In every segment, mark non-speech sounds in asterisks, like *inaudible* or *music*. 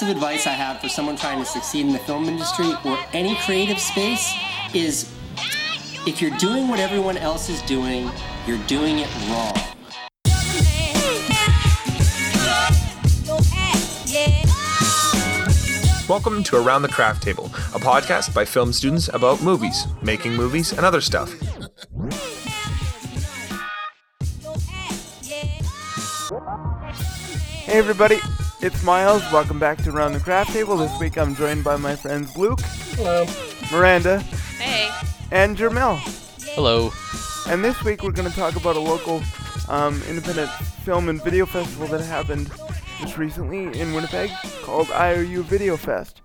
piece of advice I have for someone trying to succeed in the film industry or any creative space is if you're doing what everyone else is doing, you're doing it wrong. Welcome to Around the Craft Table, a podcast by film students about movies, making movies, and other stuff. Hey everybody, it's Miles. Welcome back to Around the Craft Table. This week I'm joined by my friends Luke, Hello. Miranda, Hey. and Jermel. Hello. And this week we're going to talk about a local um, independent film and video festival that happened just recently in Winnipeg called IOU Video Fest.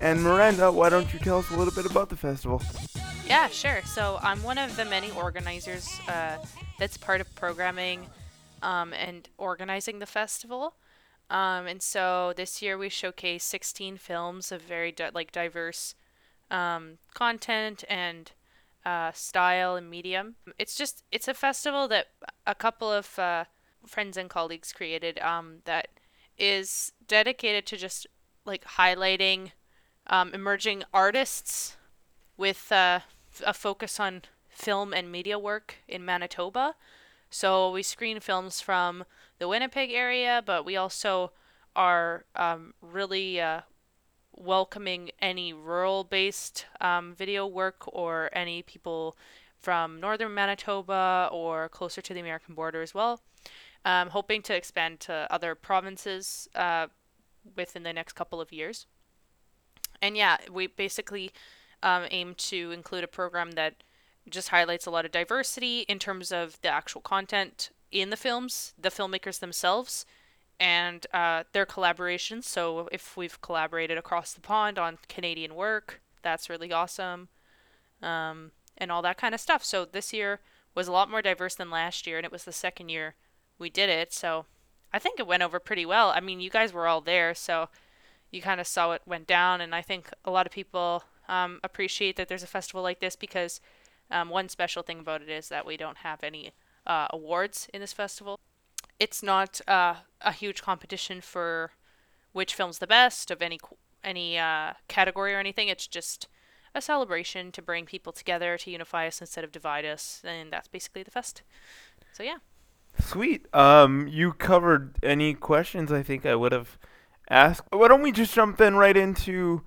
And Miranda, why don't you tell us a little bit about the festival? Yeah, sure. So I'm one of the many organizers uh, that's part of programming um, and organizing the festival. Um, and so this year we showcase 16 films of very di- like diverse um, content and uh, style and medium. It's just it's a festival that a couple of uh, friends and colleagues created um, that is dedicated to just like highlighting um, emerging artists with uh, a focus on film and media work in Manitoba. So we screen films from the Winnipeg area, but we also are um, really uh, welcoming any rural based um, video work or any people from northern Manitoba or closer to the American border as well. Um, hoping to expand to other provinces uh, within the next couple of years. And yeah, we basically um, aim to include a program that just highlights a lot of diversity in terms of the actual content in the films, the filmmakers themselves, and uh, their collaborations. So if we've collaborated across the pond on Canadian work, that's really awesome, um, and all that kind of stuff. So this year was a lot more diverse than last year, and it was the second year we did it. So I think it went over pretty well. I mean, you guys were all there, so you kind of saw it went down, and I think a lot of people um, appreciate that there's a festival like this because um, one special thing about it is that we don't have any uh, awards in this festival. It's not uh, a huge competition for which film's the best of any any uh, category or anything. It's just a celebration to bring people together to unify us instead of divide us, and that's basically the fest. So yeah. Sweet. Um, you covered any questions I think I would have asked. Why don't we just jump then right into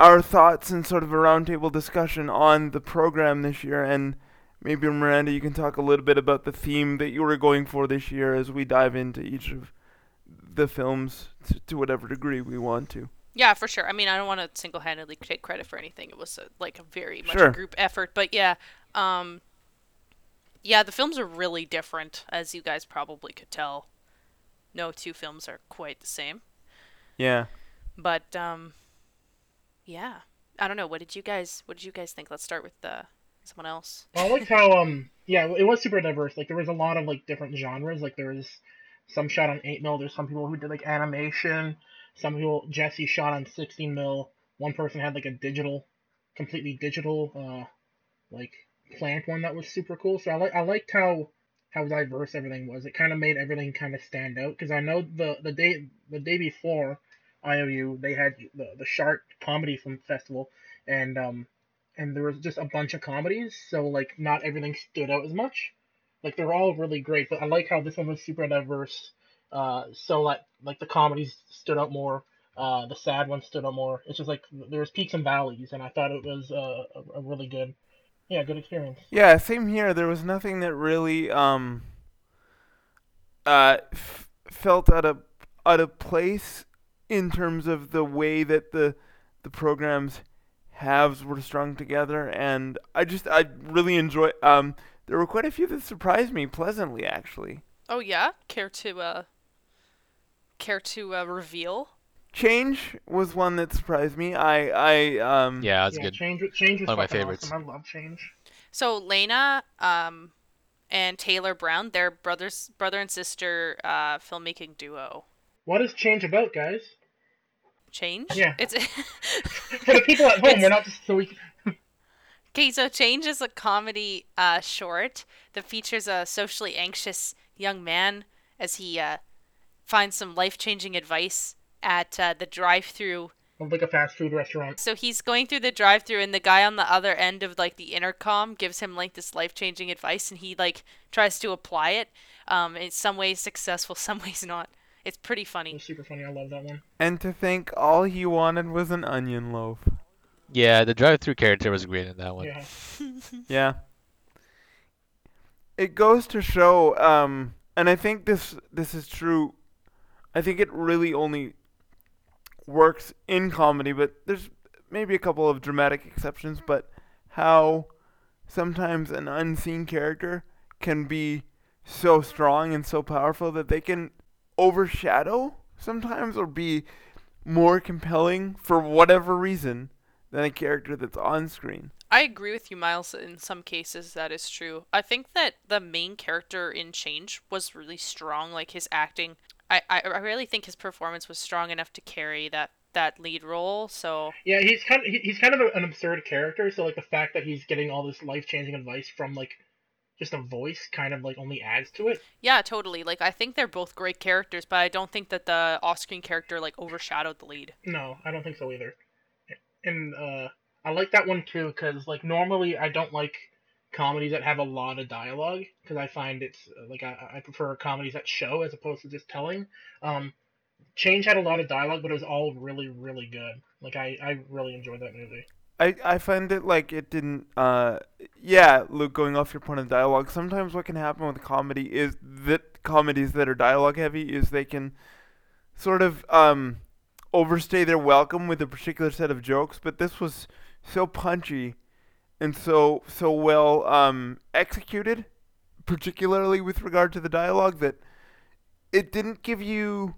our thoughts and sort of a roundtable discussion on the program this year and maybe Miranda you can talk a little bit about the theme that you were going for this year as we dive into each of the films to, to whatever degree we want to. Yeah, for sure. I mean, I don't want to single-handedly take credit for anything. It was a, like a very much Sure. a group effort, but yeah, um, yeah, the films are really different, as you guys probably could tell. No two films are quite the same, Yeah. but um, yeah, I don't know. What did you guys What did you guys think? Let's start with uh, someone else. I like how um yeah it was super diverse. Like there was a lot of like different genres. Like there was some shot on eight mil. There's some people who did like animation. Some people Jesse shot on sixteen mil. One person had like a digital, completely digital uh like plant one that was super cool. So I like I liked how how diverse everything was. It kind of made everything kind of stand out because I know the the day the day before IOU they had the the Shark Comedy Festival and um and there was just a bunch of comedies, so like not everything stood out as much. Like they're all really great, but I like how this one was super diverse. Uh, so like like the comedies stood out more. Uh, the sad ones stood out more. It's just like there was peaks and valleys, and I thought it was uh, a, really good, yeah, good experience. Yeah, same here. There was nothing that really um uh f- felt out of out of place in terms of the way that the the programs halves were strung together and I just I really enjoy um there were quite a few that surprised me pleasantly actually. Oh yeah, care to uh, care to uh, reveal? Change was one that surprised me. I I um Yeah, that's yeah, good. change change was One of my favorites. Awesome. I love change. So Lena um, and Taylor Brown, they're brothers, brother and sister uh, filmmaking duo. What is change about, guys? Change. Yeah. It's For the people at home, we're not just so we. *laughs* Okay, so Change is a comedy uh, short that features a socially anxious young man as he uh, finds some life changing advice at uh, the drive-through. Of like a fast food restaurant. So he's going through the drive-through, and the guy on the other end of like the intercom gives him like this life-changing advice, and he like tries to apply it. Um, in some ways successful, *laughs* some ways not. It's pretty It funny. was super funny. I love that one. And to think all he wanted was an onion loaf. Yeah, the drive-through character was great in that one. Yeah. *laughs* Yeah. It goes to show, um, and I think this this is true. I think it really only works in comedy, but there's maybe a couple of dramatic exceptions. But how sometimes an unseen character can be so strong and so powerful that they can overshadow sometimes or be more compelling for whatever reason than a character that's on screen. I agree with you, Miles. In some cases, that is true. I think that the main character in Change was really strong. Like his acting, I, I, I really think his performance was strong enough to carry that that lead role. So Yeah, he's kind of he's kind of an absurd character. So like the fact that he's getting all this life changing advice from like just a voice kind of like only adds to it. yeah, totally. Like I think they're both great characters, but I don't think that the off-screen character like overshadowed the lead. No, I don't think so either. And uh, I like that one too because like normally I don't like comedies that have a lot of dialogue because I find it's uh, like I, I prefer comedies that show as opposed to just telling. Um, Change had a lot of dialogue, but it was all really really good. Like I I really enjoyed that movie. I, I find it like it didn't uh yeah Luke going off your point of dialogue sometimes what can happen with comedy is that comedies that are dialogue heavy is they can sort of um overstay their welcome with a particular set of jokes but this was so punchy and so so well um executed particularly with regard to the dialogue that it didn't give you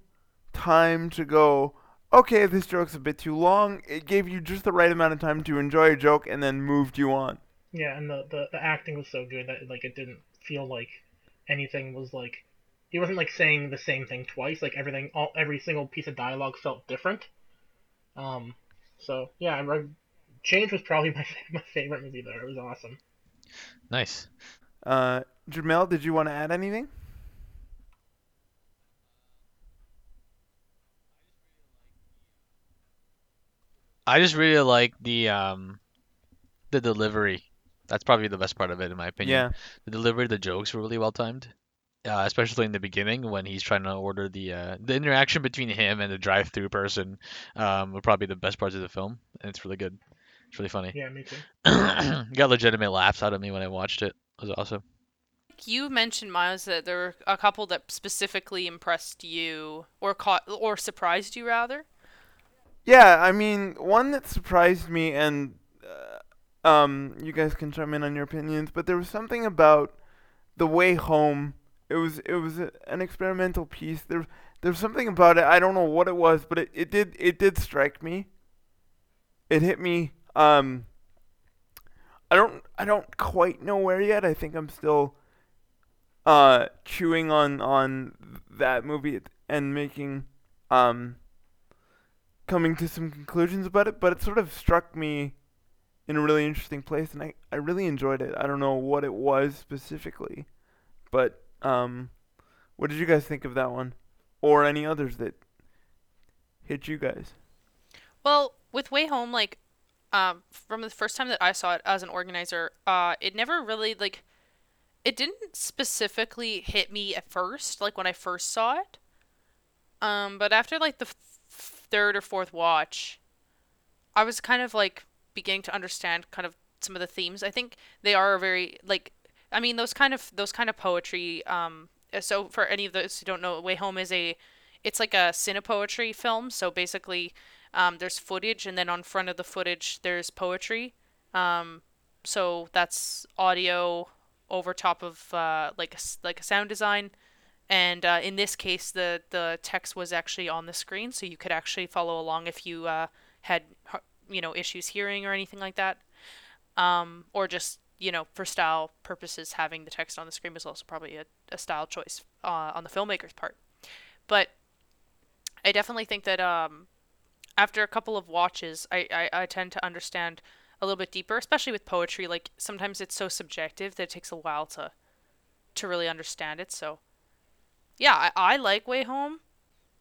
time to go okay, this joke's a bit too long. It gave you just the right amount of time to enjoy a joke and then moved you on. Yeah, and the, the, the acting was so good that like it didn't feel like anything was like he wasn't like saying the same thing twice. Like everything, all every single piece of dialogue felt different. Um, so yeah, I, I, Change was probably *laughs* my my favorite movie there. It was awesome. Nice. Uh, Jamel, did you want to add anything? I just really like the um the delivery. That's probably the best part of it in my opinion. Yeah. The delivery of the jokes were really well timed. Uh, especially in the beginning when he's trying to order the uh, the interaction between him and the drive-through person um were probably the best parts of the film and it's really good. It's really funny. Yeah, me too. *clears throat* Got legitimate laughs out of me when I watched it. It was awesome. You mentioned Miles that there were a couple that specifically impressed you or caught or surprised you rather. Yeah, I mean, one that surprised me, and uh, um, you guys can chime in on your opinions, but there was something about the way home. It was it was a, an experimental piece. There there was something about it. I don't know what it was, but it, it did it did strike me. It hit me. Um, I don't I don't quite know where yet. I think I'm still uh chewing on on that movie and making um coming to some conclusions about it, but it sort of struck me in a really interesting place, and I, I really enjoyed it. I don't know what it was specifically, but um, what did you guys think of that one, or any others that hit you guys? Well, with Way Home, like, um, from the first time that I saw it as an organizer, uh, it never really like, it didn't specifically hit me at first, like when I first saw it. Um, but after like the third or fourth watch, I was kind of like beginning to understand kind of some of the themes. I think they are very like, I mean, those kind of those kind of poetry. Um, so for any of those who don't know, Way Home is a, it's like a cinepoetry film. So basically, um, there's footage, and then on front of the footage, there's poetry. Um, so that's audio over top of uh, like a, like a sound design. And uh, in this case, the the text was actually on the screen, so you could actually follow along if you uh, had you know issues hearing or anything like that, um, or just you know for style purposes, having the text on the screen was also probably a, a style choice uh, on the filmmaker's part. But I definitely think that um, after a couple of watches, I, I, I tend to understand a little bit deeper, especially with poetry. Like sometimes it's so subjective that it takes a while to to really understand it. So yeah, I, I like Way Home.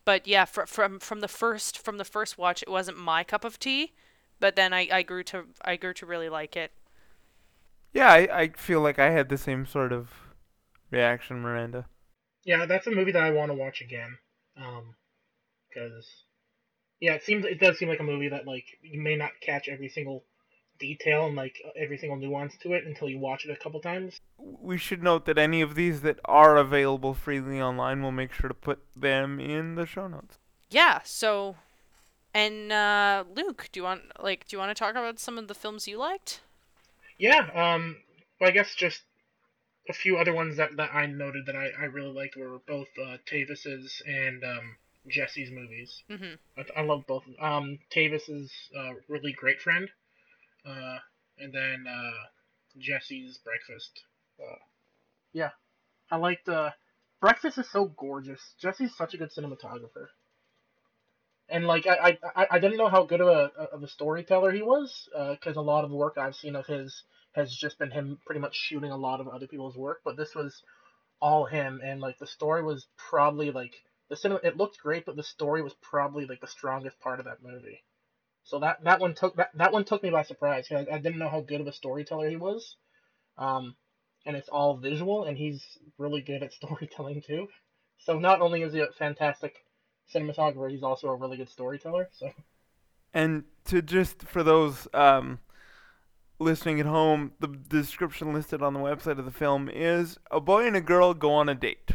but yeah, fr- from from the first from the first watch, it wasn't my cup of tea, but then I, I grew to I grew to really like it. Yeah, I, I feel like I had the same sort of reaction, Miranda. Yeah, that's a movie that I want to watch again. Um, because yeah, it seems it does seem like a movie that like you may not catch every single detail and like every single nuance to it until you watch it a couple times. We should note that any of these that are available freely online, we'll make sure to put them in the show notes. Yeah. So, and uh, Luke, do you want like do you want to talk about some of the films you liked? Yeah. Um. Well, I guess just a few other ones that, that I noted that I, I really liked were both uh, Tavis's and um, Jesse's movies. Mm-hmm. I, I love both. Um, Tavis's uh, really great friend, uh, and then uh, Jesse's Breakfast. Uh, yeah, I liked. Uh, Breakfast is so gorgeous. Jesse's such a good cinematographer, and like I I, I didn't know how good of a of a storyteller he was because a lot of the work I've seen of his has just been him pretty much shooting a lot of other people's work, but this was all him, and like the story was probably like the cinema. It looked great, but the story was probably like the strongest part of that movie. So that that one took that, that one took me by surprise. I, I didn't know how good of a storyteller he was, um, and it's all visual, and he's really good at *laughs* storytelling too. So not only is he a fantastic cinematographer, he's also a really good storyteller. So. And to just for those um, listening at home, the description listed on the website of the film is a boy and a girl go on a date.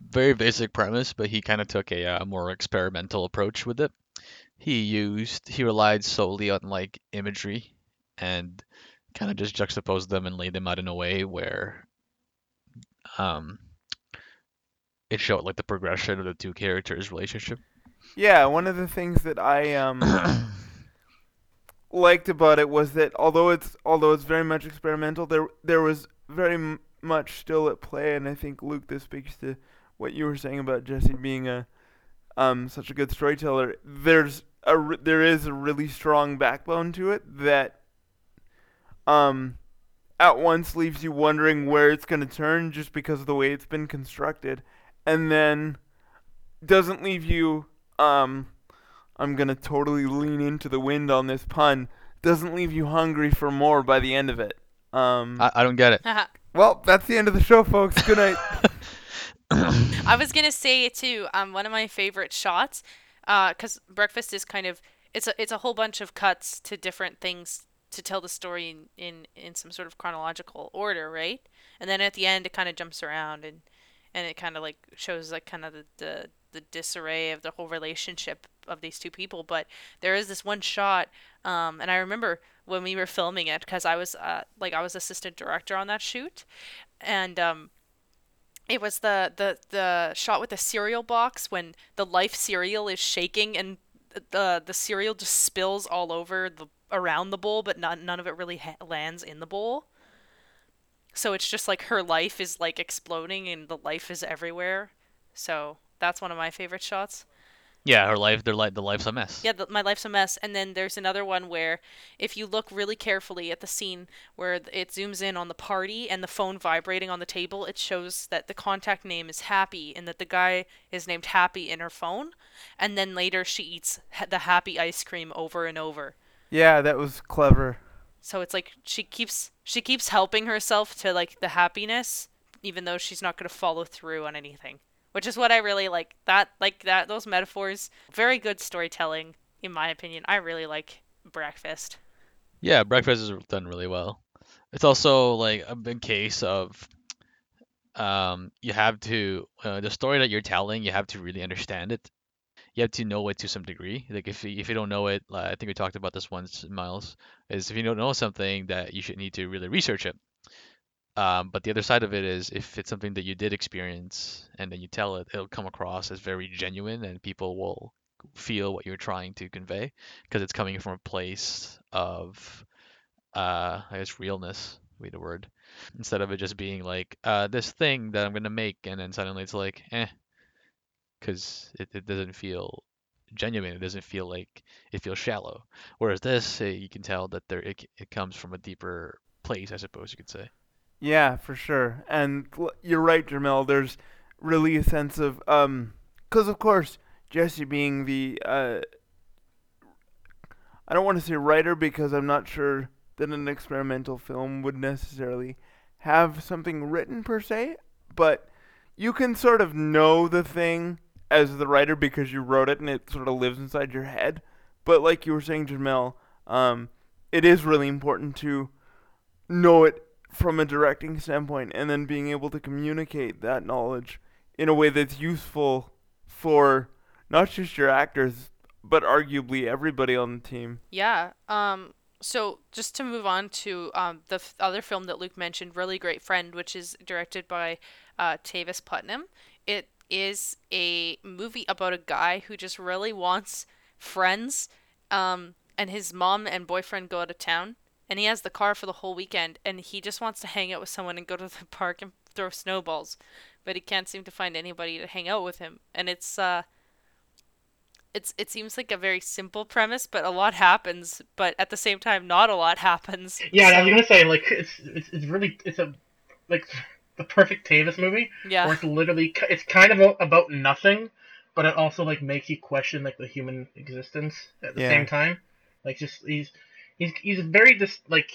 Very basic premise, but he kind of took a uh, more experimental approach with it. He used he relied solely on like imagery and kind of just juxtaposed them and laid them out in a way where um it showed like the progression of the two characters' relationship. Yeah, one of the things that I um *coughs* liked about it was that although it's although it's very much experimental, there there was very m- much still at play, and I think Luke, this speaks to what you were saying about Jesse being a um such a good storyteller. There's a r- there is a really strong backbone to it that um at once leaves you wondering where it's going to turn just because of the way it's been constructed, and then doesn't leave you um I'm gonna totally lean into the wind on this pun. Doesn't leave you hungry for more by the end of it. Um, I, I don't get it. *laughs* well, that's the end of the show, folks. Good night. *laughs* I was gonna say too. Um, one of my favorite shots, uh, cause breakfast is kind of it's a it's a whole bunch of cuts to different things to tell the story in in, in some sort of chronological order, right? And then at the end, it kind of jumps around and and it kind of like shows like kind of the, the the disarray of the whole relationship of these two people. But there is this one shot, um, and I remember when we were filming it because I was uh, like I was assistant director on that shoot, and um, it was the the the shot with the cereal box when the life cereal is shaking and the the cereal just spills all over the around the bowl, but not none of it really ha- lands in the bowl. So it's just like her life is like exploding and the life is everywhere. So that's one of my favorite shots. Yeah, her life, their life, the life's a mess. Yeah, the, my life's a mess. And then there's another one where, if you look really carefully at the scene where it zooms in on the party and the phone vibrating on the table, it shows that the contact name is Happy and that the guy is named Happy in her phone. And then later she eats the Happy ice cream over and over. Yeah, that was clever. So it's like she keeps she keeps helping herself to like the happiness, even though she's not gonna follow through on anything which is what I really like. That like that those metaphors, very good storytelling in my opinion. I really like Breakfast. Yeah, Breakfast is done really well. It's also like a big case of um you have to uh, the story that you're telling, you have to really understand it. You have to know it to some degree. Like if you, if you don't know it, I think we talked about this once, Miles, is if you don't know something that you should need to really research it. Um, but the other side of it is if it's something that you did experience and then you tell it, it'll come across as very genuine and people will feel what you're trying to convey because it's coming from a place of, uh, I guess, realness would be the word. Instead of it just being like, uh, this thing that I'm going to make and then suddenly it's like, eh, because it, it doesn't feel genuine. It doesn't feel like it feels shallow. Whereas this, eh, you can tell that there it, it comes from a deeper place, I suppose you could say. Yeah, for sure. And you're right, Jamel. There's really a sense of um, because of course Jesse being the uh, I don't want to say writer because I'm not sure that an experimental film would necessarily have something written per se, but you can sort of know the thing as the writer because you wrote it and it sort of lives inside your head. But like you were saying, Jamel, um, it is really important to know it from a directing standpoint and then being able to communicate that knowledge in a way that's useful for not just your actors but arguably everybody on the team. Yeah. Um. So just to move on to um the f- other film that Luke mentioned, really great friend, which is directed by uh, Tavis Putnam. It is a movie about a guy who just really wants friends. Um. And his mom and boyfriend go out of town, and he has the car for the whole weekend, and he just wants to hang out with someone and go to the *laughs* park and throw snowballs, but he can't seem to find anybody to hang out with him, and it's uh it's it seems like a very simple premise, but a lot happens. But at the same time, not a lot happens. Yeah, I was gonna say like it's it's, it's really it's a like the perfect Tavis movie yeah where it's literally it's kind of about nothing, but it also like makes you question like the human existence at the Yeah. same time. Like just he's he's he's very dis like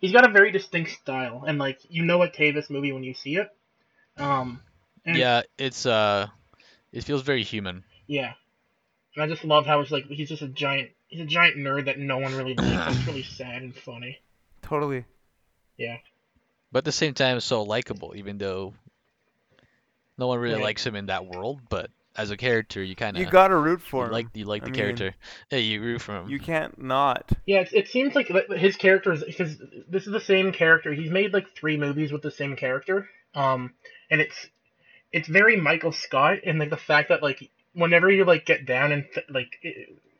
he's got a very distinct style, and like you know a Tavis movie when you see it. Um, and, Yeah, it's uh, it feels very human. yeah. And I just love how it's like he's just a giant he's a giant nerd that no one really likes. It's really *clears throat* sad and funny. Totally. Yeah. But at the same time so likable even though no one really Right. likes him in that world but as a character you kind of You gotta root for him. like you like I the mean, character yeah you root for him You can't not. Yeah, it, it seems like his character is because this is the same character. He's made like three movies with the same character, um, and it's it's very Michael Scott and like the fact that like whenever you like get down and th- like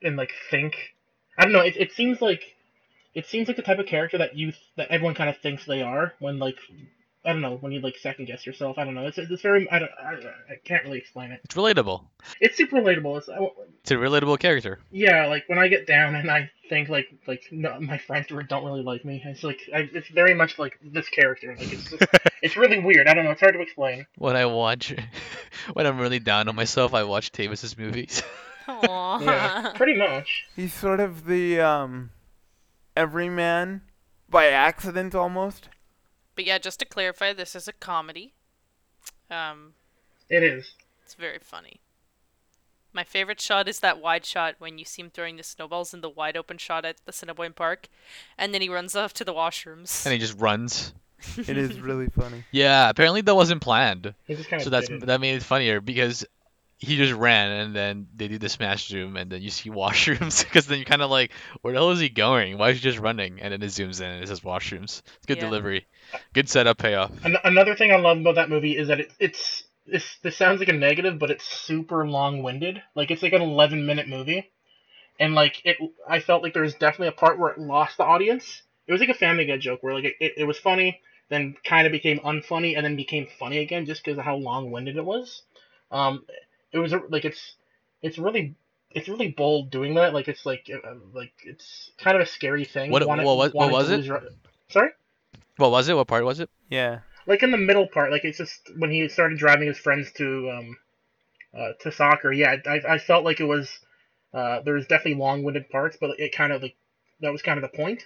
and like think, I don't know. It, it seems like it seems like the type of character that you that everyone kind of thinks they are when like I don't know when you like second guess yourself. I don't know. It's it's very I don't I, I can't really explain it. it's relatable It's super relatable. It's I, it's a relatable character yeah, like when I get down and I think like like no, my friends don't really like me. It's like I, it's very much like this character. Like it's just, *laughs* it's really weird. I don't know. It's hard to explain. when i watch *laughs* when i'm really down on myself i watch tavis's movies *laughs* Aw. Yeah, pretty much. He's sort of the um, everyman by accident almost. But yeah, just to clarify, this is a comedy. Um, It is. it's very funny. My favorite shot is that wide shot when you see him throwing the snowballs in the wide open shot at the Assiniboine Park, and then he runs off to the washrooms. and he just runs It is really funny. *laughs* yeah apparently that wasn't planned just kind of so that's that made it funnier because he just ran and then they do the smash zoom and then you see *laughs* washrooms because then you're kind of like where the hell is he going why is he just running and then it zooms in and it says washrooms it's good Yeah. delivery good setup payoff An- another thing I love about that movie is that it, it's this this sounds like a negative, but it's super long winded. Like it's like an eleven minute movie, and like it, I felt like there was definitely a part where it lost the audience. It was like a Family Guy joke where like it, it, it was funny, then kind of became unfunny, and then became funny again just because of how long winded it was. Um, it was like it's it's really it's really bold doing that. Like it's like uh, like it's kind of a scary thing. What- wanting- what was- what was it? your- Sorry. what was it what part was it Yeah. like in the middle part, like it's just when he started driving his friends to um uh, to soccer. Yeah, I, I felt like it was uh there was definitely long-winded parts, but it kind of like that was kind of the point.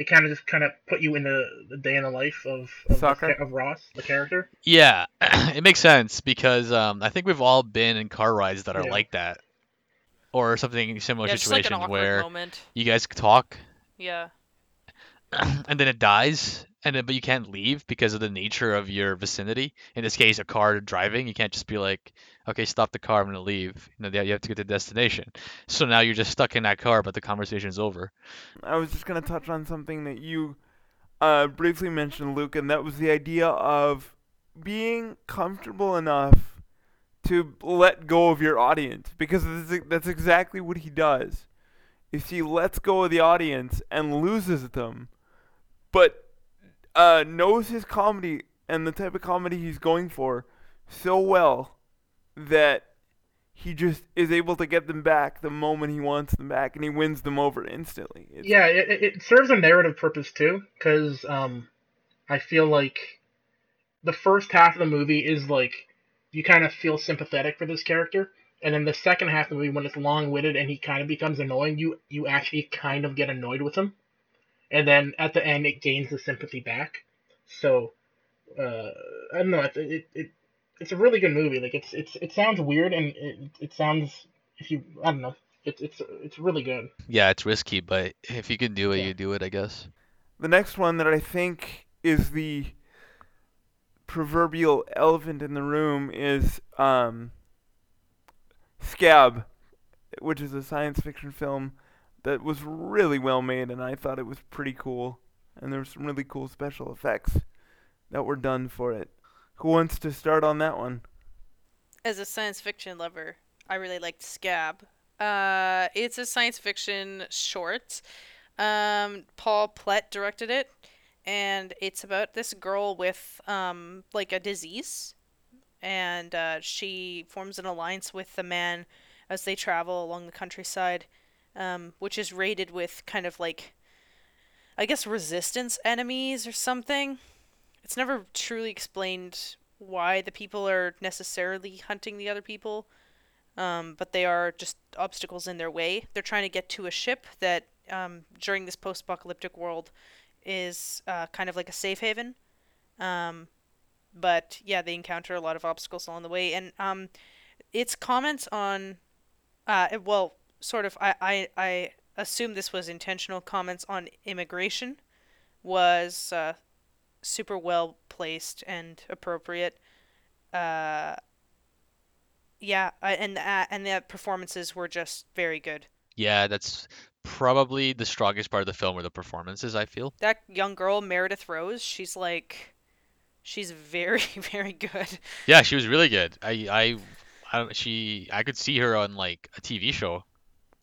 It kind of just kind of put you in the, the day in the life of of, the of Ross, the character. yeah *clears throat* it makes sense because um, i think we've all been in car rides that are Yeah. like that or something similar yeah, just like an situations awkward where moment. you guys talk Yeah. *clears throat* and then it dies and then but you can't leave because of the nature of your vicinity. In this case a car driving you can't just be like okay stop the car i'm gonna leave. You know you have to get to the destination. So now you're just stuck in that car but the conversation's over. I was just gonna touch on something that you uh, briefly mentioned, Luke, and that was the idea of being comfortable enough to let go of your audience, because that's, exactly what he does. Is he lets go of the audience and loses them, but uh, knows his comedy and the type of comedy he's going for so well that he just is able to get them back the moment he wants them back, and he wins them over instantly. It's, Yeah, it, it- serves a narrative purpose too, because um, I feel like the first half of the movie is like you kind of feel sympathetic for this character, And then the second half of the movie, when it's long-witted and he kind of becomes annoying, you you actually kind of get annoyed with him. And then at the end, it gains the sympathy back. So, uh, I don't know. It's it, it it's a really good movie. Like it's it's it sounds weird and it, it sounds if you I don't know. It's it's it's really good. Yeah, it's risky, but if you can do it, Yeah. you do it, I guess. The next one that I think is the proverbial elephant in the room is um, Scab, which is a science fiction film that was really well made, and I thought it was pretty cool. And there were some really cool special effects that were done for it. Who wants to start on that one? As a science fiction lover, I really liked Scab. Uh, it's a science fiction short. Um, Paul Plett directed it, and it's about this girl with um, like a disease, and uh, she forms an alliance with the man as they travel along the countryside, um, which is raided with kind of like, I guess, resistance enemies or something. It's never truly explained why the people are necessarily hunting the other people, um, but they are just obstacles in their way. They're trying to get to a ship that, um, during this post apocalyptic world, is uh, kind of like a safe haven. Um, but yeah, they encounter a lot of obstacles along the way. And um, its comments on, uh, well, sort of, I, I, I assume this was intentional comments on immigration, was uh, super well placed and appropriate. Uh, yeah, and uh, and the performances were just very good. Yeah, that's probably the strongest part of the film are the performances, I feel. That young girl, Meredith Rose, she's like, she's very *laughs* very good. Yeah, she was really good. I I, I she I could see her on like a TV show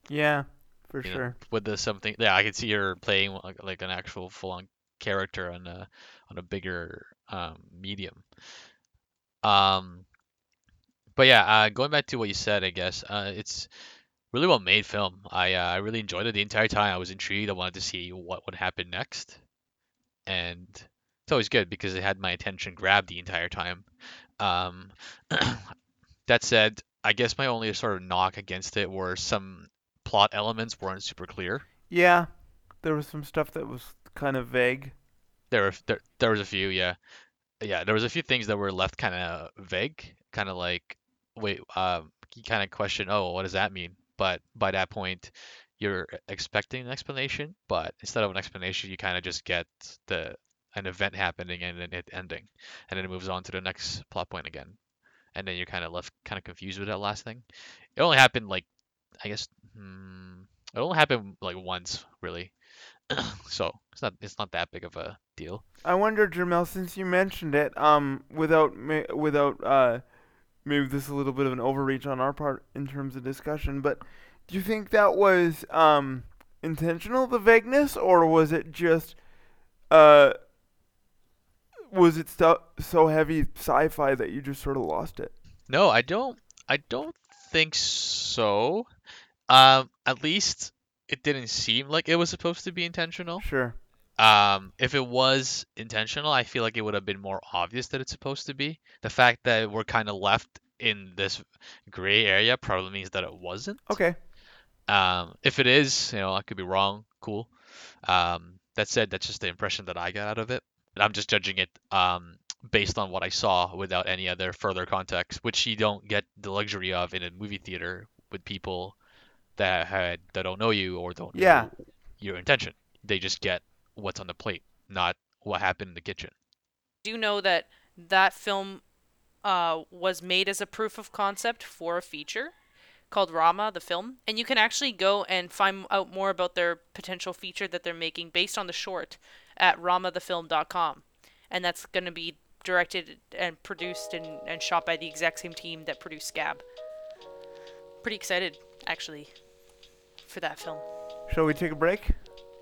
Yeah, for You know, sure. with the something. Yeah, I could see her playing like, like an actual full-on character on a on a bigger um medium. Um, but yeah, uh, going back to what you said, I guess uh, it's really well made film. I uh, I really enjoyed it the entire time. I was intrigued. I wanted to see what would happen next, and it's always good because it had my attention grabbed the entire time. Um, *clears throat* that said, I guess my only sort of knock against it were some plot elements weren't super clear. Yeah, there was some stuff that was kind of vague. There were there, there was a few, yeah. Yeah, there was a few things that were left kind of vague, kind of like wait, um you kind of question, "Oh, what does that mean?" But by that point, you're expecting an explanation, but instead of an explanation, you kind of just get the an event happening and then it ending, and then it moves on to the next plot point again. And then you're kind of left kind of confused with that last thing. It only happened like I guess hmm, it only happened like once, really. *coughs* So, it's not it's not that big of a deal. I wonder, Jermel, since you mentioned it, um, without without uh, maybe this is a little bit of an overreach on our part in terms of discussion, but do you think that was um intentional, the vagueness, or was it just uh was it so so heavy sci-fi that you just sort of lost it? No, I don't. I don't think so. Um, at least it didn't seem like it was supposed to be intentional. Sure. Um, if it was intentional, I feel like it would have been more obvious that it's supposed to be. The fact that we're kind of left in this gray area probably means that it wasn't. Okay. Um, if it is, you know, I could be wrong. Cool. Um, that said, that's just the impression that I got out of it. And I'm just judging it um, based on what I saw without any other further context, which you don't get the luxury of in a movie theater with people that had that don't know you or don't Yeah. know your intention. They just get what's on the plate, not what happened in the kitchen. do you know that that film uh, was made as a proof of concept for a feature called Rama, the film. And you can actually go and find out more about their potential feature that they're making based on the short at ramathefilm.com. And that's going to be directed and produced and, and shot by the exact same team that produced Scab. Pretty excited, actually, for that film. Shall we take a break?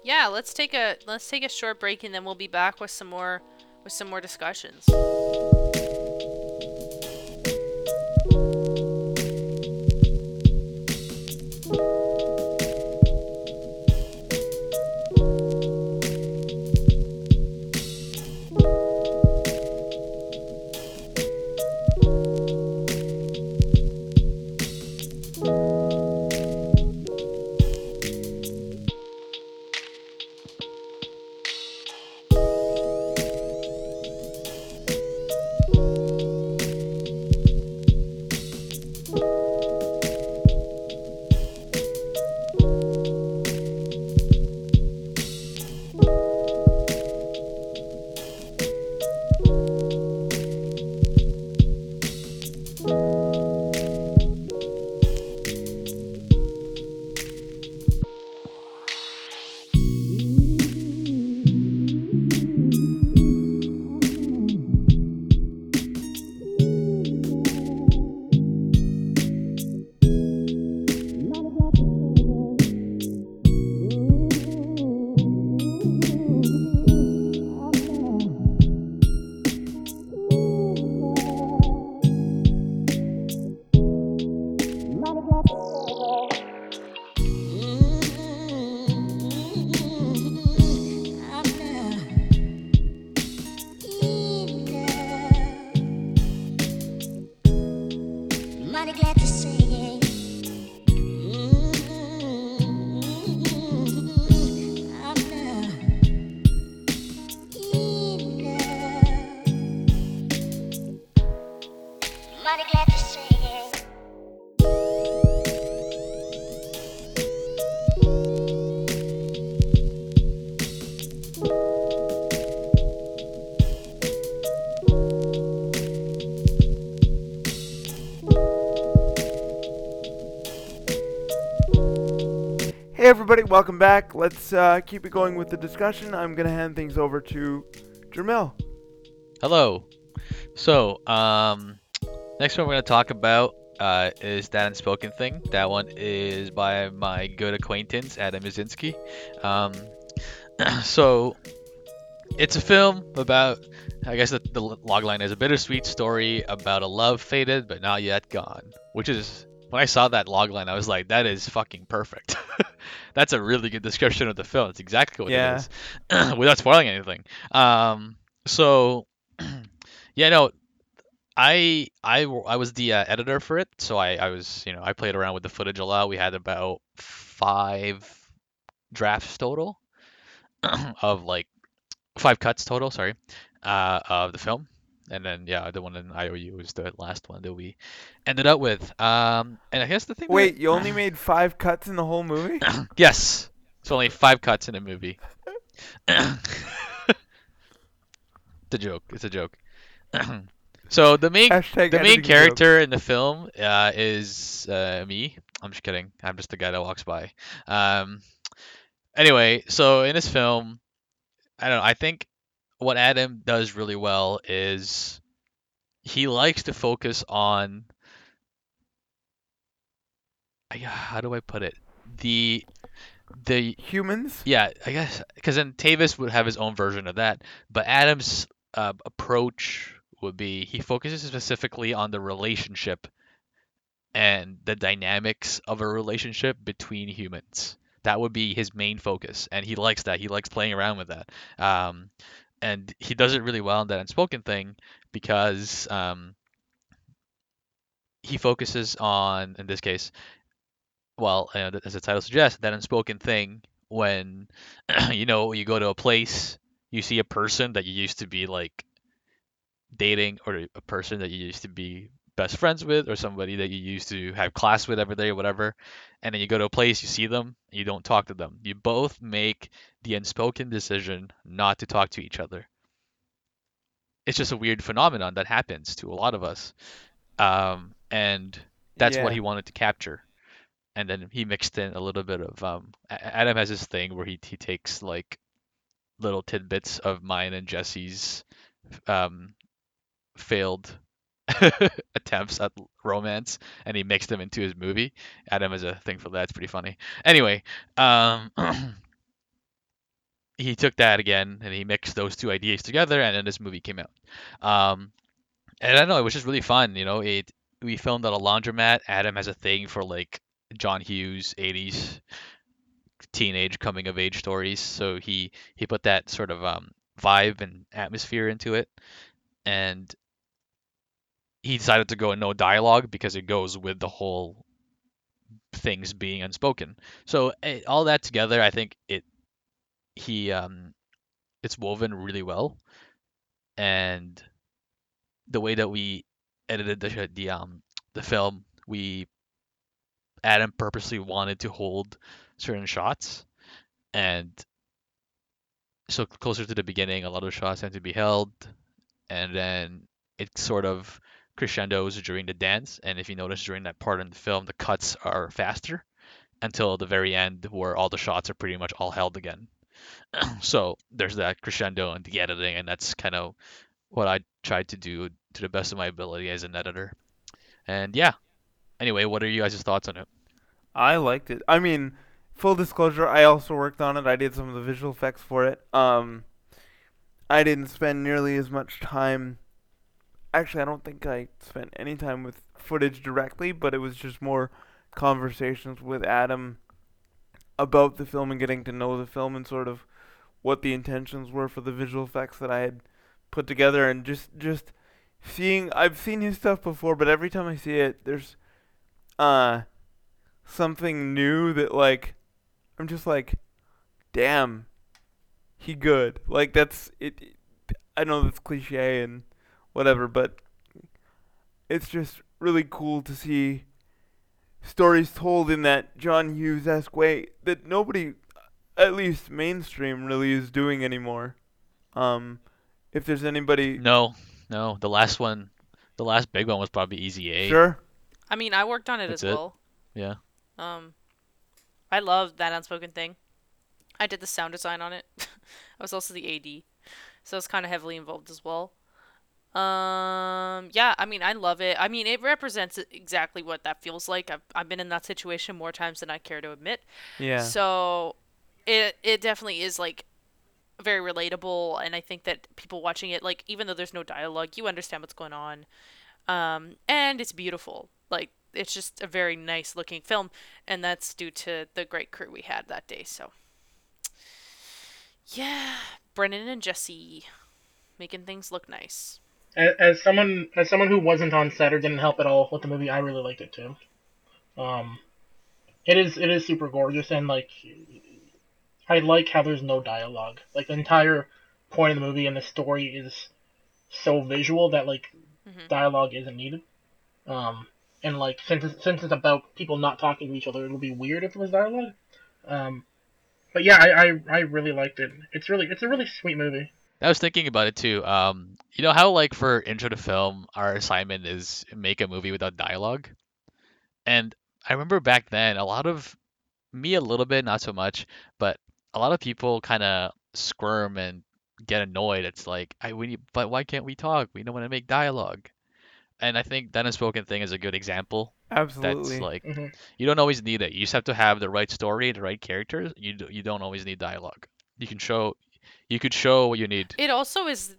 Yeah, let's take a let's take a short break and then we'll be back with some more with some more discussions. Hey everybody, welcome back. Let's uh, keep it going with the discussion. I'm gonna hand things over to Jermel. Hello. So, um, next one we're to talk about uh, is that unspoken thing. That one is by my good acquaintance Adam Izinski. Um, *clears throat* so, it's a film about, I guess the, the logline is a bittersweet story about a love faded but not yet gone. Which is, when I saw that logline, I was like, that is fucking perfect. *laughs* That's a really good description of the film. It's exactly what Yeah. it is, *clears throat* without spoiling anything. Um, so, *clears throat* yeah, no, I I I was the uh, editor for it, so I I was you know I played around with the footage a lot. We had about five drafts total *clears throat* of like five cuts total. Sorry, uh, of the film, and then yeah, the one in IOU was the last one that we ended up with. Um, and I guess the thing. Wait, you only made five cuts in the whole movie? *coughs* Yes, it's only five cuts in a movie. *coughs* *coughs* it's a joke. It's a joke. so the main Hashtag the main editing joke. character in the film uh, is uh, me. I'm just kidding. I'm just the guy that walks by. Um, anyway, so in this film, I don't know. I think what Adam does really well is he likes to focus on. I- How do I put it? The the Humans? yeah, I guess because then Tavis would have his own version of that, but Adam's uh, approach would be he focuses specifically on the relationship and the dynamics of a relationship between humans. That would be his main focus, and he likes that. He likes playing around with that, um, and he does it really well in that unspoken thing because um, he focuses on, in this case, well, uh, as the title suggests, that unspoken thing when *clears throat* you know you go to a place, you see a person that you used to be like dating, or a person that you used to be best friends with, or somebody that you used to have class with every day, or whatever, and then you go to a place, you see them, you don't talk to them. You both make the unspoken decision not to talk to each other. It's just a weird phenomenon that happens to a lot of us, um, and that's what he wanted to capture and then he mixed in a little bit of um Adam has this thing where he he takes like little tidbits of mine and Jesse's um failed *laughs* attempts at romance and he mixed them into his movie. Adam has a thing for that. It's pretty funny. Anyway, um *clears throat* he took that again and he mixed those two ideas together and then this movie came out. Um and I don't know, it was just really fun, you know. It we filmed at a laundromat. Adam has a thing for like John Hughes 80s teenage coming of age stories, so he he put that sort of um vibe and atmosphere into it. And he decided to go in no dialogue because it goes with the whole things being unspoken. So eh, all that together, I think it he um it's woven really well, and the way that we edited the the um the film, we Adam purposely wanted to hold certain shots, and so closer to the beginning, a lot of shots had to be held, and then it sort of crescendos during the dance. And if you notice during that part in the film, the cuts are faster until the very end, where all the shots are pretty much all held again. *clears throat* so there's that crescendo and the editing, and that's kind of what I tried to do to the best of my ability as an editor. And yeah. Anyway, what are you guys' thoughts on it? I liked it. I mean, full disclosure, I also worked on it. I did some of the visual effects for it. Um, I didn't spend nearly as much time. Actually, I don't think I spent any time with footage directly, but it was just more conversations with Adam about the film and getting to know the film and sort of what the intentions were for the visual effects that I had put together and just just seeing I've seen his stuff before, but every time I see it, there's uh something new that like I'm just like, damn, he good. Like that's it. I know that's cliche and whatever, but it's just really cool to see stories told in that John Hughes esque way that nobody, at least mainstream, really is doing anymore. Um, if there's anybody, No, no. The last one, the last big one was probably Easy A. sure, I mean, I worked on it That's as it? well. Yeah. Um, I love that unspoken thing. I did the sound design on it. *laughs* I was also the AD, so I was kind of heavily involved as well. Um, yeah, I mean, I love it. I mean, it represents exactly what that feels like. I've I've been in that situation more times than I care to admit. yeah, So, it it definitely is like very relatable, and I think that people watching it, like, even though there's no dialogue, you understand what's going on. Um, and it's beautiful. Like, it's just a very nice looking film, and that's due to the great crew we had that day. So, yeah, Brennan and Jesse making things look nice. As, as someone as someone who wasn't on set or didn't help at all with the movie, I really liked it too. Um, it is it is super gorgeous and like I like how there's no dialogue. Like the entire point of the movie and the story is so visual that like Mhm. dialogue isn't needed. Um, and like since it's, since it's about people not talking to each other, it'll be weird if it was dialogue. Um, but yeah, I, I I really liked it. It's really it's a really sweet movie. I was thinking about it too. Um, you know how like for intro to film, our assignment is make a movie without dialogue, and I remember back then a lot of me a little bit, not so much, but a lot of people kind of squirm and get annoyed. It's like I we need, but why can't we talk? We don't want to make dialogue, and I think that unspoken thing is a good example. absolutely. That's like Mhm. you don't always need it. You just have to have the right story, the right characters. You you don't always need dialogue. You can show, you could show what you need. It also is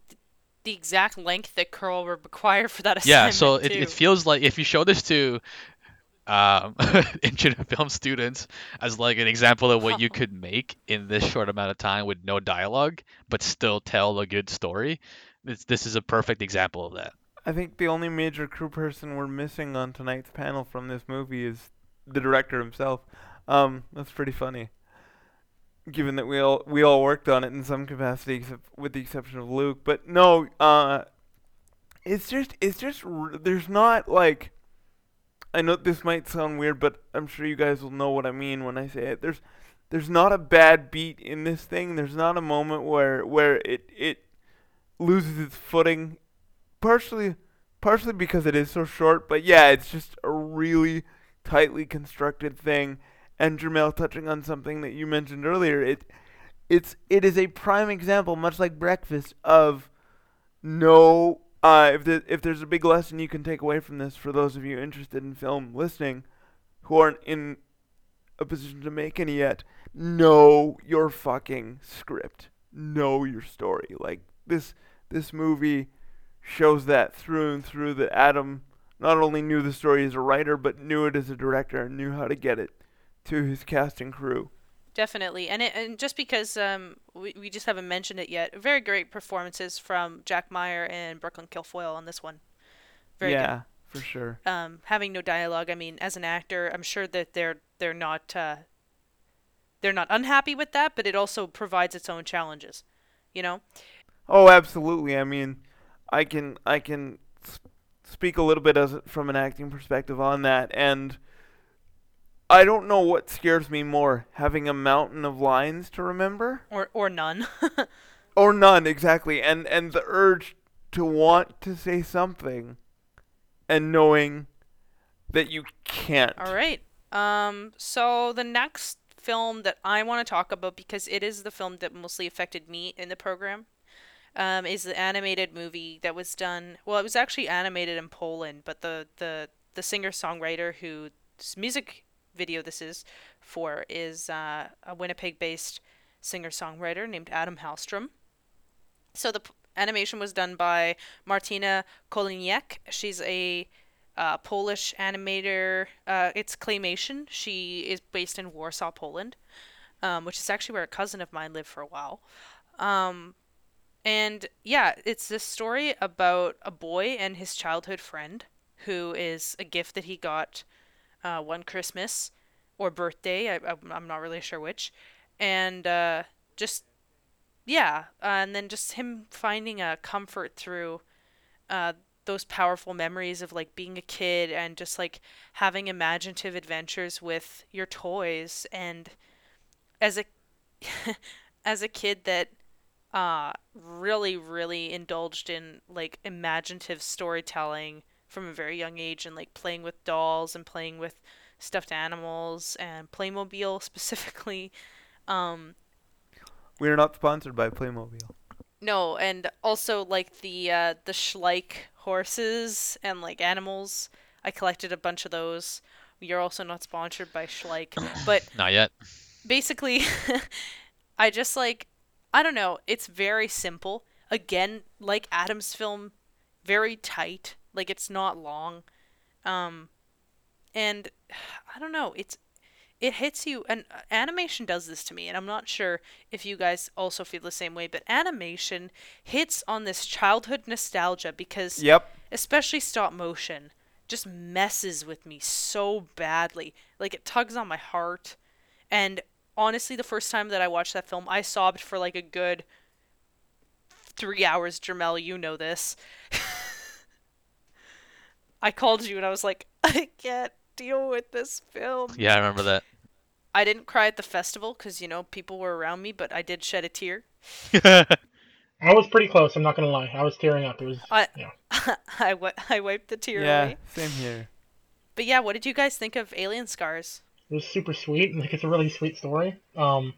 the exact length that Curl would require for that Yeah, so it, too. it feels like if you show this to um, *laughs* intro film students as like an example of what you could make in this short amount of time with no dialogue, but still tell a good story, this this is a perfect example of that. I think the only major crew person we're missing on tonight's panel from this movie is the director himself. Um, that's pretty funny, given that we all we all worked on it in some capacity, with the exception of Luke. But no, uh, it's just it's just r- there's not like I know this might sound weird, but I'm sure you guys will know what I mean when I say it. There's there's not a bad beat in this thing. There's not a moment where where it it loses its footing partially partially because it is so short, but yeah, it's just a really tightly constructed thing. And Jermel touching on something that you mentioned earlier, it it's it is a prime example, much like breakfast, of no uh if the, if there's a big lesson you can take away from this for those of you interested in film listening who aren't in a position to make any yet, know your fucking script. Know your story. Like this this movie shows that through and through that Adam not only knew the story as a writer but knew it as a director and knew how to get it to his cast and crew. Definitely, and it, and just because um we, we just haven't mentioned it yet, very great performances from Jack Meyer and Brooklyn Kilfoyle on this one. Very good. yeah, for sure. Um, having no dialogue, I mean, as an actor, I'm sure that they're they're not uh, they're not unhappy with that, but it also provides its own challenges. You know, Oh, absolutely. I mean, I can I can speak a little bit as from an acting perspective on that, and I don't know what scares me more: having a mountain of lines to remember, or or none. *laughs* or none exactly, and and the urge to want to say something, and knowing that you can't. All right. Um, so the next film that I want to talk about because it is the film that mostly affected me in the program, um, is the animated movie that was done. Well, it was actually animated in Poland, but the the the singer songwriter whose music video this is for is uh, a Winnipeg based singer songwriter named Adam Hallstrom. So the p- animation was done by Martina Koliniek. She's a uh, Polish animator. Uh, it's claymation. She is based in Warsaw, Poland, um, which is actually where a cousin of mine lived for a while. Um, and yeah, it's this story about a boy and his childhood friend who is a gift that he got uh, one Christmas or birthday. I, I'm- I'm not really sure which. And uh, just, yeah. Uh, and then just him finding a comfort through uh, those powerful memories of like being a kid and just like having imaginative adventures with your toys and as a *laughs* as a kid that uh really really indulged in like imaginative storytelling from a very young age and like playing with dolls and playing with stuffed animals and Playmobil *laughs* specifically um We are not sponsored by Playmobil. no, and also like the uh, the Schleich horses and like animals. I collected a bunch of those. You're also not sponsored by Schleich, but *coughs* Not yet. basically, *laughs* I just like I don't know. It's very simple. Again, like Adam's film, very tight. Like it's not long, um, and *sighs* I don't know. It's it hits you and uh, animation does this to me and i'm not sure if you guys also feel the same way but animation hits on this childhood nostalgia because Yep. especially stop motion just messes with me so badly like it tugs on my heart and honestly the first time that i watched that film i sobbed for like a good three hours jermel you know this *laughs* i called you and i was like *laughs* i can't deal with this film Yeah, I remember that. I didn't cry at the festival because you know people were around me, but I did shed a tear. *laughs* I was pretty close. I'm not gonna lie. I was tearing up. It was. I Yeah. *laughs* I, I wiped the tear Yeah, away. same here. But yeah, what did you guys think of Alien Scars? It was super sweet. Like it's a really sweet story. Um,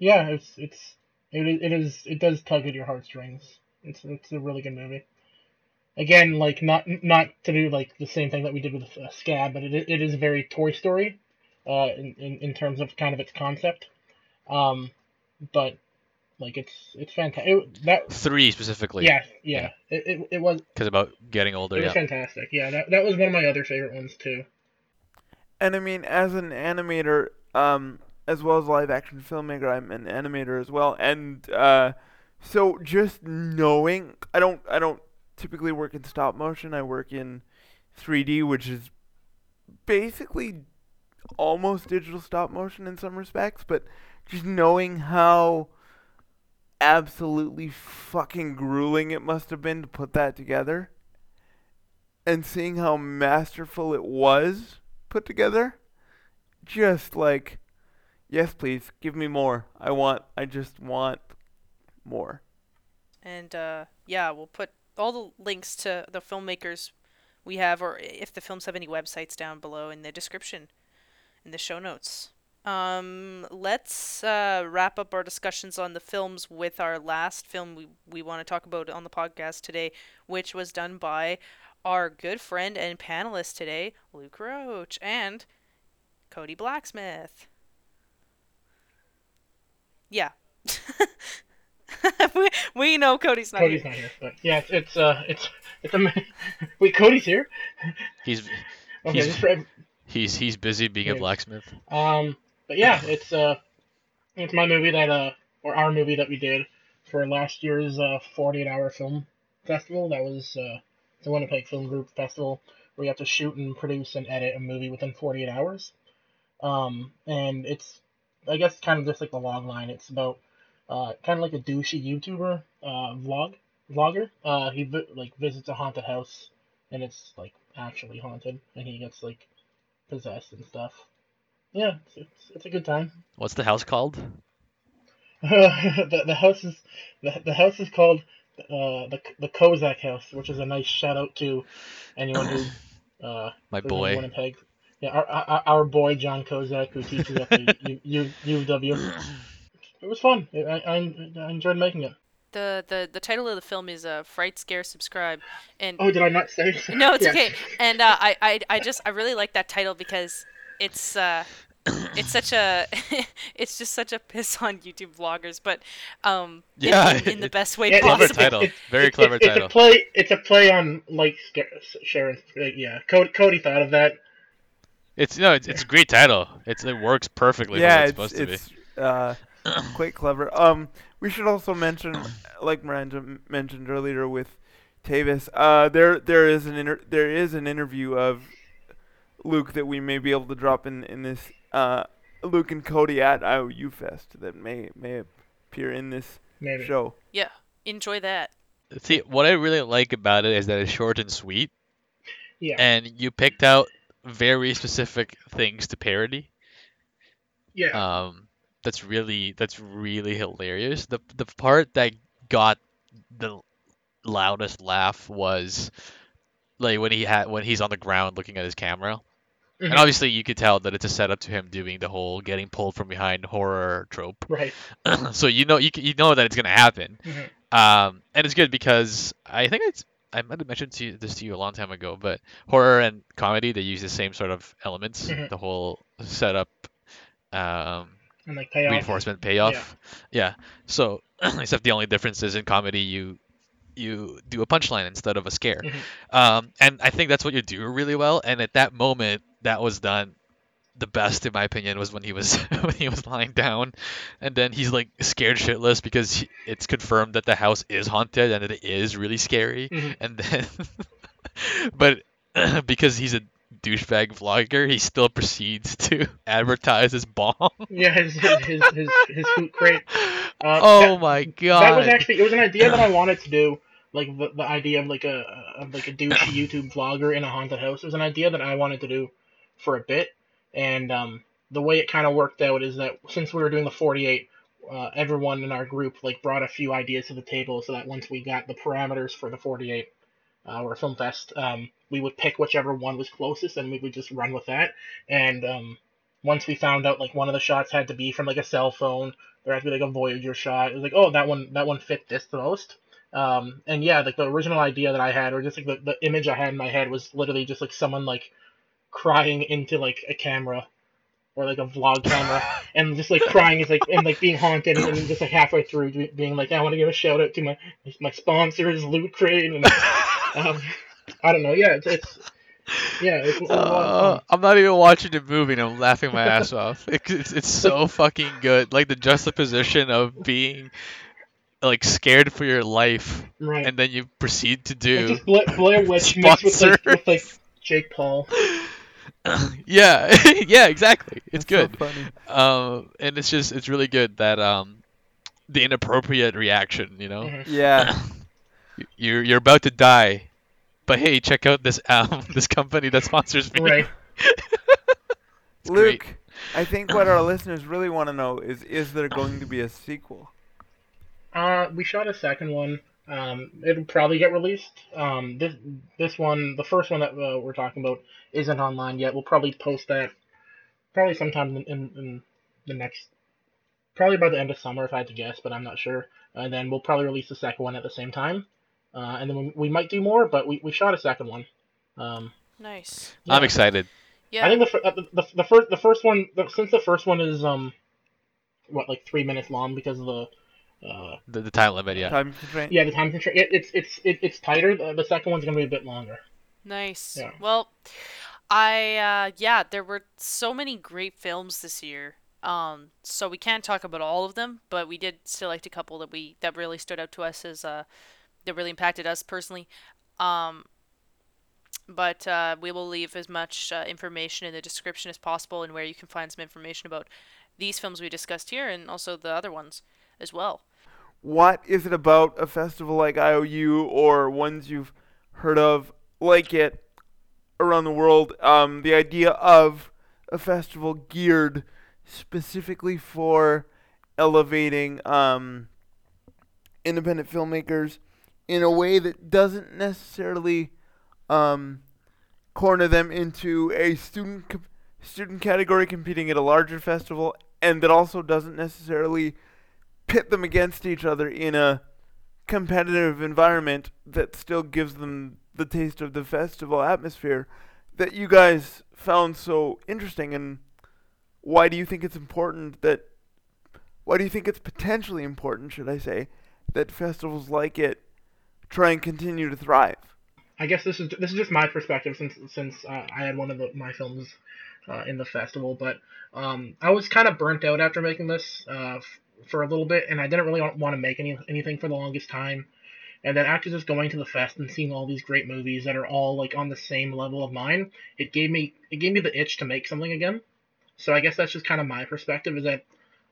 yeah, it's it's it is it is it does tug at your heartstrings. It's it's a really good movie. Again, like not not to do like the same thing that we did with uh, Scab, but it it is very Toy Story, uh, in, in in terms of kind of its concept. Um, but like it's it's fantastic. that Three specifically. yeah yeah it, it, it was Because about getting older. it was Yeah. fantastic. Yeah, that that was one of my other favorite ones too. And I mean, as an animator, um, as well as live action filmmaker, I'm an animator as well. And uh, so just knowing, I don't, I don't typically work in stop motion. I work in 3D, which is basically almost digital stop motion in some respects. But just knowing how absolutely fucking grueling it must have been to put that together, and seeing how masterful it was put together. Just like, yes, please, give me more. I want, I just want more. And uh, yeah, we'll put all the links to the filmmakers we have, or if the films have any websites down below in the description, in the show notes. Um, let's uh, wrap up our discussions on the films with our last film we, we want to talk about on the podcast today, which was done by our good friend and panelist today, Luke Roach, and Cody Blacksmith. Yeah. *laughs* *laughs* we, we know Cody's not Cody's here. not here, but yeah, it's, it's uh, it's it's a. *laughs* Wait, Cody's here. He's *laughs* Okay, He's- just for, he's he's busy being a blacksmith. um, but yeah, it's uh, it's my movie that uh, or our movie that we did for last year's uh 48 hour film festival. That was uh, the Winnipeg Film Group Festival, where you have to shoot and produce and edit a movie within 48 hours. Um, and it's, I guess, kind of just like the log line. It's about uh, kind of like a douchey YouTuber uh, vlog vlogger. Uh, he vi- like visits a haunted house, and it's like actually haunted, and he gets like possessed and stuff. Yeah, it's, it's, it's a good time. What's the house called? *laughs* the, the house is the, the house is called uh, the the Kozak House, which is a nice shout out to anyone who *coughs* uh, My boy. Winnipeg. Yeah, our, our, our boy John Kozak, who teaches at the *laughs* U, U, U of W. It was fun. I, I, I enjoyed making it. The, the the title of the film is uh, Fright Scare Subscribe, and Oh, did I not say? *laughs* no, it's *laughs* Yeah. okay. And uh, I, I I just I really like that title because it's uh it's such a *laughs* it's just such a piss on YouTube vloggers, but um in- Yeah. in, in the best way Yeah, it- Clever possible. title. it- Very it- clever it's title. a play. It's a play on like Scar- Sharon. Yeah, Cody, Cody thought of that. It's no, it's, it's a great title. It's it works perfectly. yeah, it's it's supposed it's uh, *laughs* quite clever. Um, we should also mention, *clears throat* like Miranda mentioned earlier with Tavis, uh, there there is an inter- there is an interview of Luke that we may be able to drop in in this uh, Luke and Cody at IOU Fest that may may appear in this Maybe. show. Yeah, enjoy that. See, what I really like about it is that it's short and sweet, Yeah, and you picked out very specific things to parody. yeah, Um, that's really that's really hilarious. The the part that got the loudest laugh was like when he had when he's on the ground looking at his camera. And Mhm. obviously you could tell that it's a setup to him doing the whole getting pulled from behind horror trope. right. *clears throat* so you know you you know that it's gonna happen. Mhm. Um, and it's good because I think it's I might have mentioned to you, this to you a long time ago, but horror and comedy they use the same sort of elements. Mhm. The whole setup, um, And like payoff. reinforcement payoff. Yeah. So *clears throat* except the only difference is in comedy you you do a punchline instead of a scare. Mhm. Um, and I think that's what you do really well. And at that moment, that was done the best in my opinion was when he was *laughs* when he was lying down, and then he's like scared shitless because he, it's confirmed that the house is haunted and it is really scary. Mhm. And then, *laughs* but *clears throat* because he's a douchebag vlogger, he still proceeds to *laughs* advertise his bomb. *laughs* Yeah, his his his his, his Loot Crate. *laughs* Uh, oh that- my god! That was actually it was an idea that I *clears throat* wanted to do. Like the, the idea of like a of like a douchey *clears throat* YouTube vlogger in a haunted house. It was an idea that I wanted to do for a bit, and um, the way it kind of worked out is that since we were doing the 48, uh, everyone in our group like brought a few ideas to the table, so that once we got the parameters for the 48 uh, or film fest, um, we would pick whichever one was closest, and we would just run with that. And um, once we found out like one of the shots had to be from like a cell phone, there had to be like a Voyager shot. It was like, oh, that one that one fit this the most. Um, and yeah, like the original idea that I had, or just like the, the image I had in my head, was literally just like someone like crying into like a camera or like a vlog camera, *laughs* and just like crying is like and like being haunted, and then just like halfway through being like, I want to give a shout out to my my sponsors, Loot Crate, and *laughs* um, I don't know, yeah, it's, it's yeah, it's, it's a lot of Uh. I'm not even watching the movie and I'm laughing my ass off. *laughs* It, it's, it's so *laughs* fucking good. Like the juxtaposition of being like scared for your life right. and then you proceed to it's do just Bla- Blair Witch mixed with like, with like Jake Paul. *laughs* yeah yeah exactly it's That's good So funny. um and it's just it's really good that um the inappropriate reaction you know Mhm. Yeah. *coughs* You're you're about to die but hey check out this um *laughs* this company that sponsors me Right. *laughs* It's great. Luke, I think what our listeners really want to know is is there going to be a sequel? Uh, we shot a second one. Um, it'll probably get released. Um, this this one, the first one that uh, we're talking about, isn't online yet. We'll probably post that probably sometime in, in, in the next, probably by the end of summer if I had to guess, but I'm not sure. And then we'll probably release the second one at the same time. Uh, and then we, we might do more, but we, we shot a second one. Um, Nice. i'm excited Yeah. I think the, uh, the, the the first the first one the, since the first one is um what like three minutes long because of the uh the, the time limit yeah Time constraint. Yeah, the time constraint. It, it's it's it, it's tighter. The, the second one's gonna be a bit longer. Nice. Yeah. Well, I uh yeah, there were so many great films this year. Um so we can't talk about all of them, but we did select a couple that we that really stood out to us as uh that really impacted us personally. Um but uh, we will leave as much uh, information in the description as possible and where you can find some information about these films we discussed here and also the other ones as well. What is it about a festival like IOU or ones you've heard of like it around the world? Um, the idea of a festival geared specifically for elevating um, independent filmmakers in a way that doesn't necessarily um, corner them into a student student category competing at a larger festival, and that also doesn't necessarily pit them against each other in a competitive environment that still gives them the taste of the festival atmosphere that you guys found so interesting. And why do you think it's important that why do you think it's potentially important should I say that festivals like it try and continue to thrive I guess this is this is just my perspective since since uh, I had one of the, my films uh, in the festival, but um, I was kind of burnt out after making this uh, f- for a little bit, and I didn't really want to make any anything for the longest time. And then after just going to the fest and seeing all these great movies that are all like on the same level of mine, it gave me it gave me the itch to make something again. So I guess that's just kind of my perspective is that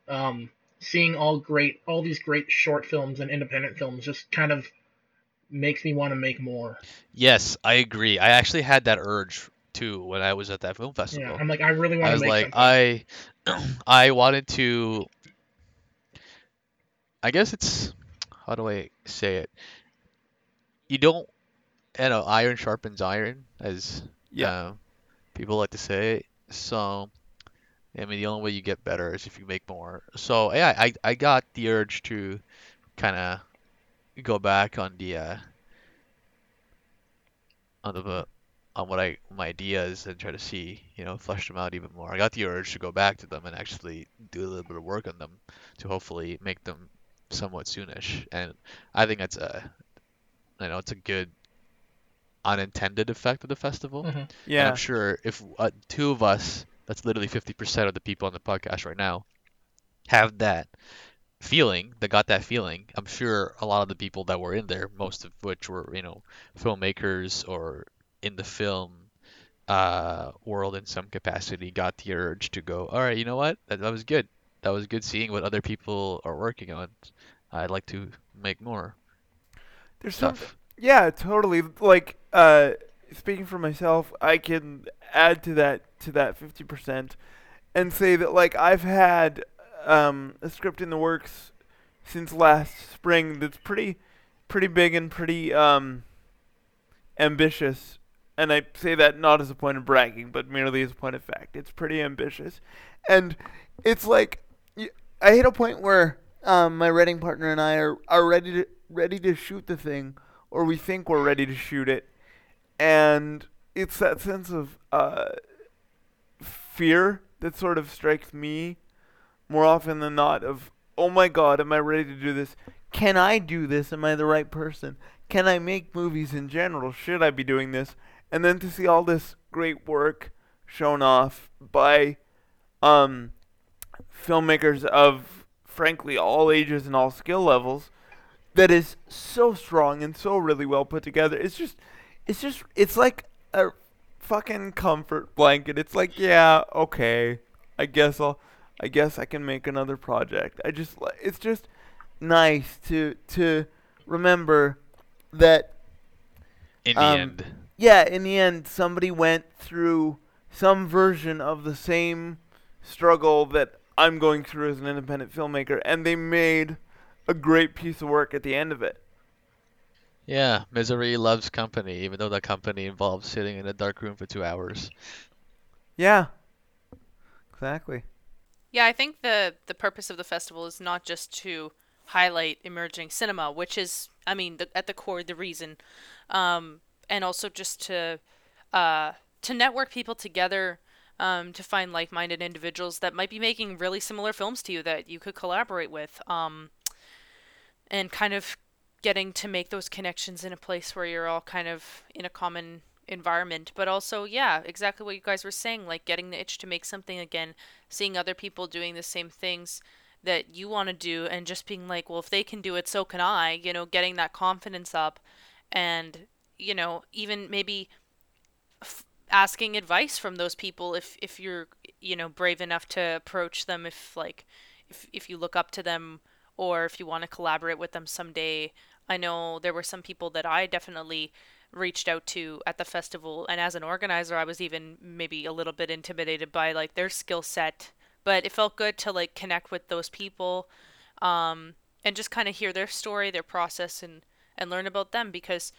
um, seeing all great all these great short films and independent films just kind of makes me want to make more. Yes, I agree. I actually had that urge too when I was at that film festival. Yeah, I'm like I really want I to was make like, something. I, *clears throat* I wanted to. I guess it's how do I say it? You don't, you know, iron sharpens iron, as Yeah. uh, people like to say. So, I mean, the only way you get better is if you make more. So, yeah, I I got the urge to kind of go back on the uh, on the on what I my ideas and try to see, you know, flesh them out even more. I got the urge to go back to them and actually do a little bit of work on them to hopefully make them somewhat soonish. And I think that's a, you know, it's a good unintended effect of the festival. Mhm. And Yeah. I'm sure if uh, two of us, that's literally 50% of the people on the podcast right now, have that feeling, that got that feeling, I'm sure a lot of the people that were in there, most of which were, you know, filmmakers or in the film uh, world in some capacity, got the urge to go, all right, you know what? That, that was good. That was good seeing what other people are working on. I'd like to make more There's some stuff. Yeah, totally. Like, uh, speaking for myself, I can add to that to that fifty percent, and say that like I've had um, a script in the works since last spring that's pretty pretty big and pretty um, ambitious. And I say that not as a point of bragging, but merely as a point of fact. It's pretty ambitious, and it's like I hit a point where um, my writing partner and I are, are ready to ready to shoot the thing, or we think we're ready to shoot it, and it's that sense of uh, fear that sort of strikes me more often than not. Of oh my god, am I ready to do this? Can I do this? Am I the right person? Can I make movies in general? Should I be doing this? And then to see all this great work shown off by um, filmmakers of frankly all ages and all skill levels that is so strong and so really well put together. It's just it's just it's like a fucking comfort blanket. It's like, yeah, okay. I guess I'll I guess I can make another project. I just it's just nice to to remember that In the um, end. yeah, in the end, somebody went through some version of the same struggle that I'm going through as an independent filmmaker, and they made a great piece of work at the end of it. Yeah, misery loves company, even though that company involves sitting in a dark room for two hours. Yeah, exactly. Yeah, I think the the purpose of the festival is not just to highlight emerging cinema, which is, I mean, the, at the core the reason, um, and also just to uh, to network people together, um, to find like-minded individuals that might be making really similar films to you that you could collaborate with, um, and kind of getting to make those connections in a place where you're all kind of in a common environment but also yeah exactly what you guys were saying like getting the itch to make something again seeing other people doing the same things that you want to do and just being like well if they can do it so can i you know getting that confidence up and you know even maybe f- asking advice from those people if if you're you know brave enough to approach them if like if if you look up to them or if you want to collaborate with them someday. I know there were some people that i definitely reached out to at the festival and as an organizer i was even maybe a little bit intimidated by like their skill set but it felt good to like connect with those people um, and just kind of hear their story their process and and learn about them because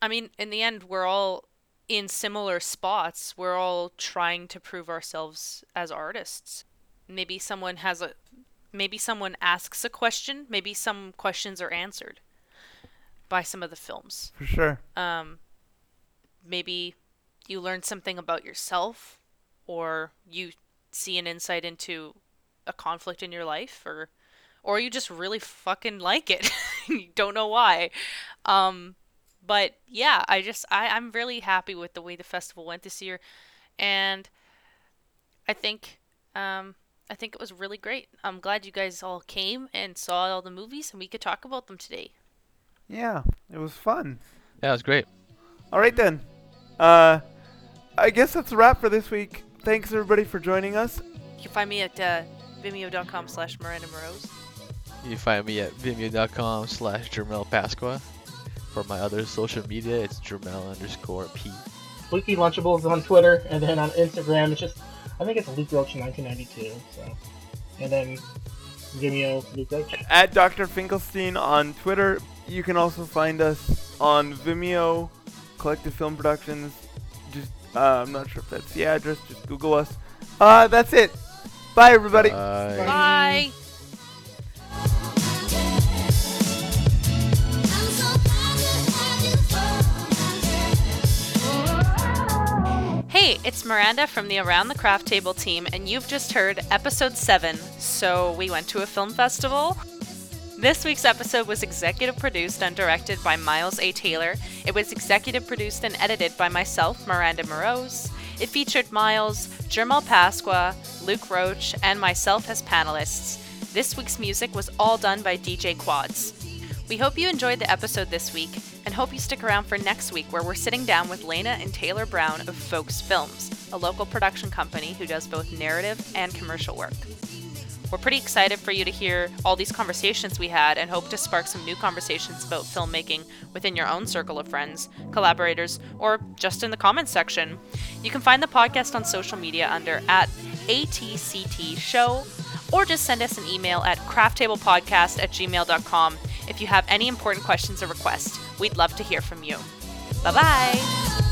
i mean in the end we're all in similar spots. We're all trying to prove ourselves as artists. Maybe someone has a maybe someone asks a question maybe some questions are answered by some of the films. For sure. um, maybe you learn something about yourself or you see an insight into a conflict in your life or or you just really fucking like it. *laughs* You don't know why. Um but yeah i just I, i'm really happy with the way the festival went this year. And i think um i think it was really great. I'm glad you guys all came and saw all the movies and we could talk about them today Yeah, it was fun. Yeah, it was great. All right then. Uh, I guess that's a wrap for this week. Thanks everybody for joining us. you can find me at uh, vimeo.com slash miranda Morose. You can find me at vimeo.com slash Jermel Pasqua. For my other social media, it's Jermel underscore P. Leaky Lunchables on Twitter, and then on Instagram, it's just I think it's Luke Roach 1992. So, and then Vimeo Luke At Dr. Finkelstein on Twitter. You can also find us on Vimeo, Collective Film Productions. Just uh, I'm not sure if that's the address. Just Google us. Uh, that's it. Bye, everybody. Bye. Bye. It's Miranda from the Around the Craft Table team, and you've just heard episode 7. So, we went to a film festival? This week's episode was executive produced and directed by Miles A. Taylor. It was executive produced and edited by myself, Miranda Morose. It featured Miles, Jermel Pasqua, Luke Roach, and myself as panelists. This week's music was all done by DJ Quads. We hope you enjoyed the episode this week and hope you stick around for next week where we're sitting down with Lena and Taylor Brown of Folks Films, a local production company who does both narrative and commercial work. We're pretty excited for you to hear all these conversations we had and hope to spark some new conversations about filmmaking within your own circle of friends, collaborators, or just in the comments section. You can find the podcast on social media under at ATCT Show or just send us an email at crafttablepodcast at gmail.com if you have any important questions or requests. We'd love to hear from you. Bye bye!